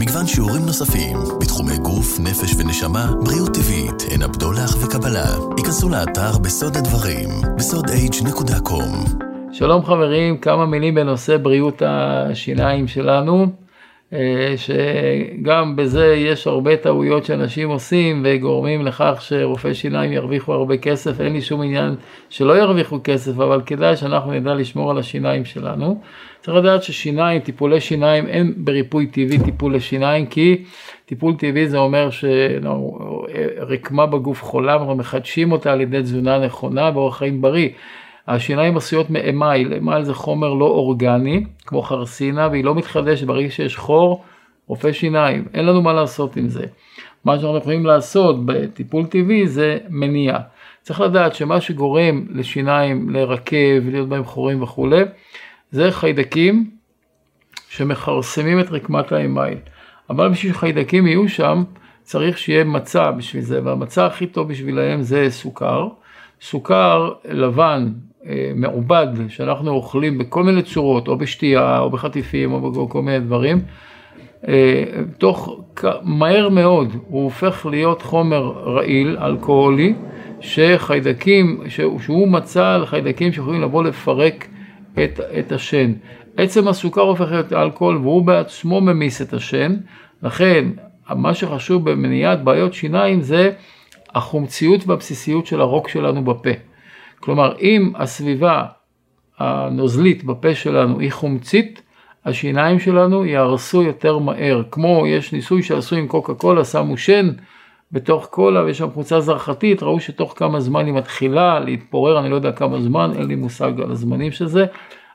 מגוון שיעורים נוספים בתחומי גוף, נפש ונשמה, בריאות טבעית, עין הבדולח וקבלה. היכנסו לאתר בסוד הדברים, בסוד-h.com. שלום חברים, כמה מילים בנושא בריאות השיניים שלנו. אה, שגם בזה יש הרבה טעויות שאנשים עושים וגורמים לכך שרופאי שיניים ירוויחו הרבה כסף, אין לי שום עניין שלא ירוויחו כסף, אבל כדאי שאנחנו נדע לשמור על השיניים שלנו. צריך לדעת ששיניים, טיפולי שיניים, אין בריפוי טבעי טיפול לשיניים, כי טיפול טבעי זה אומר שרקמה בגוף חולה, אנחנו מחדשים אותה על ידי תזונה נכונה ואורח חיים בריא. השיניים עשויות מאמייל, אמייל זה חומר לא אורגני, כמו חרסינה, והיא לא מתחדשת ברגע שיש חור, רופא שיניים, אין לנו מה לעשות עם זה. מה שאנחנו יכולים לעשות בטיפול טבעי זה מניעה. צריך לדעת שמה שגורם לשיניים לרכב, להיות בהם חורים וכולי, זה חיידקים שמכרסמים את רקמת האמייל. אבל בשביל שחיידקים יהיו שם, צריך שיהיה מצע בשביל זה, והמצע הכי טוב בשבילהם זה סוכר. סוכר לבן אה, מעובד שאנחנו אוכלים בכל מיני צורות, או בשתייה, או בחטיפים, או בכל מיני דברים, אה, תוך מהר מאוד הוא הופך להיות חומר רעיל, אלכוהולי, שחיידקים, שהוא מצא על חיידקים שיכולים לבוא לפרק את, את השן. עצם הסוכר הופך להיות אלכוהול והוא בעצמו ממיס את השן, לכן מה שחשוב במניעת בעיות שיניים זה החומציות והבסיסיות של הרוק שלנו בפה. כלומר, אם הסביבה הנוזלית בפה שלנו היא חומצית, השיניים שלנו יהרסו יותר מהר. כמו, יש ניסוי שעשו עם קוקה קולה, שמו שן בתוך קולה ויש שם חומצה זרחתית, ראו שתוך כמה זמן היא מתחילה להתפורר, אני לא יודע כמה זמן, אין לי מושג על הזמנים של זה,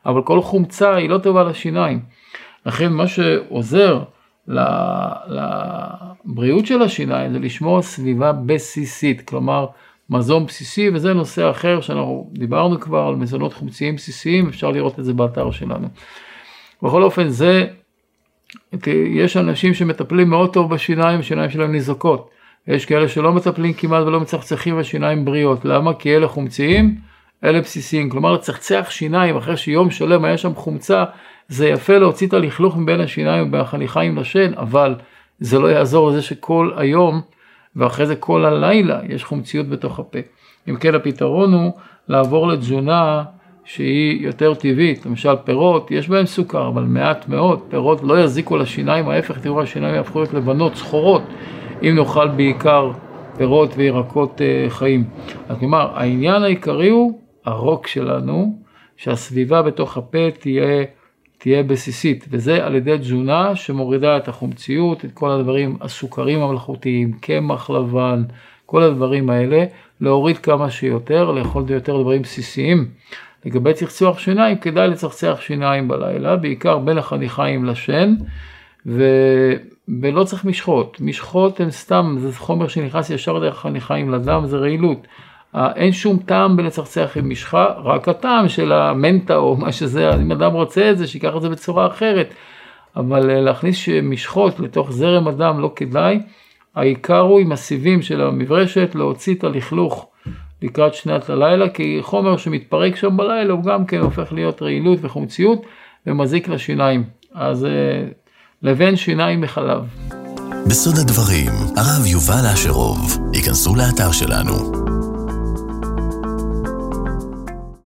אבל כל חומצה היא לא טובה לשיניים. לכן מה שעוזר לבריאות של השיניים זה לשמור סביבה בסיסית, כלומר מזון בסיסי, וזה נושא אחר שאנחנו דיברנו כבר על מזונות חומציים בסיסיים, אפשר לראות את זה באתר שלנו. בכל אופן זה, יש אנשים שמטפלים מאוד טוב בשיניים, השיניים שלהם ניזוקות. יש כאלה שלא מטפלים כמעט ולא מצחצחים בשיניים בריאות. למה? כי אלה חומציים, אלה בסיסיים. כלומר, לצחצח שיניים אחרי שיום שלם היה שם חומצה, זה יפה להוציא את הלכלוך מבין השיניים ובין החניכיים לשן, אבל זה לא יעזור לזה שכל היום ואחרי זה כל הלילה יש חומציות בתוך הפה. אם כן הפתרון הוא לעבור לתזונה שהיא יותר טבעית, למשל פירות, יש בהם סוכר, אבל מעט מאוד, פירות לא יזיקו לשיניים, ההפך, תראו השיניים יהפכו להיות לבנות, שחורות, אם נאכל בעיקר פירות וירקות אה, חיים. אז כלומר, העניין העיקרי הוא הרוק שלנו, שהסביבה בתוך הפה תהיה תהיה בסיסית, וזה על ידי תזונה שמורידה את החומציות, את כל הדברים, הסוכרים המלאכותיים, קמח לבן, כל הדברים האלה, להוריד כמה שיותר, לאכול יותר דברים בסיסיים. לגבי צחצוח שיניים, כדאי לצחצח שיניים בלילה, בעיקר בין החניכיים לשן, ו... ולא צריך משחות. משחות הן סתם, זה חומר שנכנס ישר דרך החניכיים לדם, זה רעילות. אין שום טעם בלצחצח עם משחה, רק הטעם של המנטה או מה שזה, אם אדם רוצה את זה, שיקח את זה בצורה אחרת. אבל אה, להכניס משחות לתוך זרם הדם לא כדאי. העיקר הוא עם הסיבים של המברשת להוציא את הלכלוך לקראת שנת הלילה, כי חומר שמתפרק שם בלילה הוא גם כן הופך להיות רעילות וחומציות ומזיק לשיניים. אז אה, לבין שיניים מחלב. בסוד הדברים, הרב יובל אשרוב, ייכנסו לאתר שלנו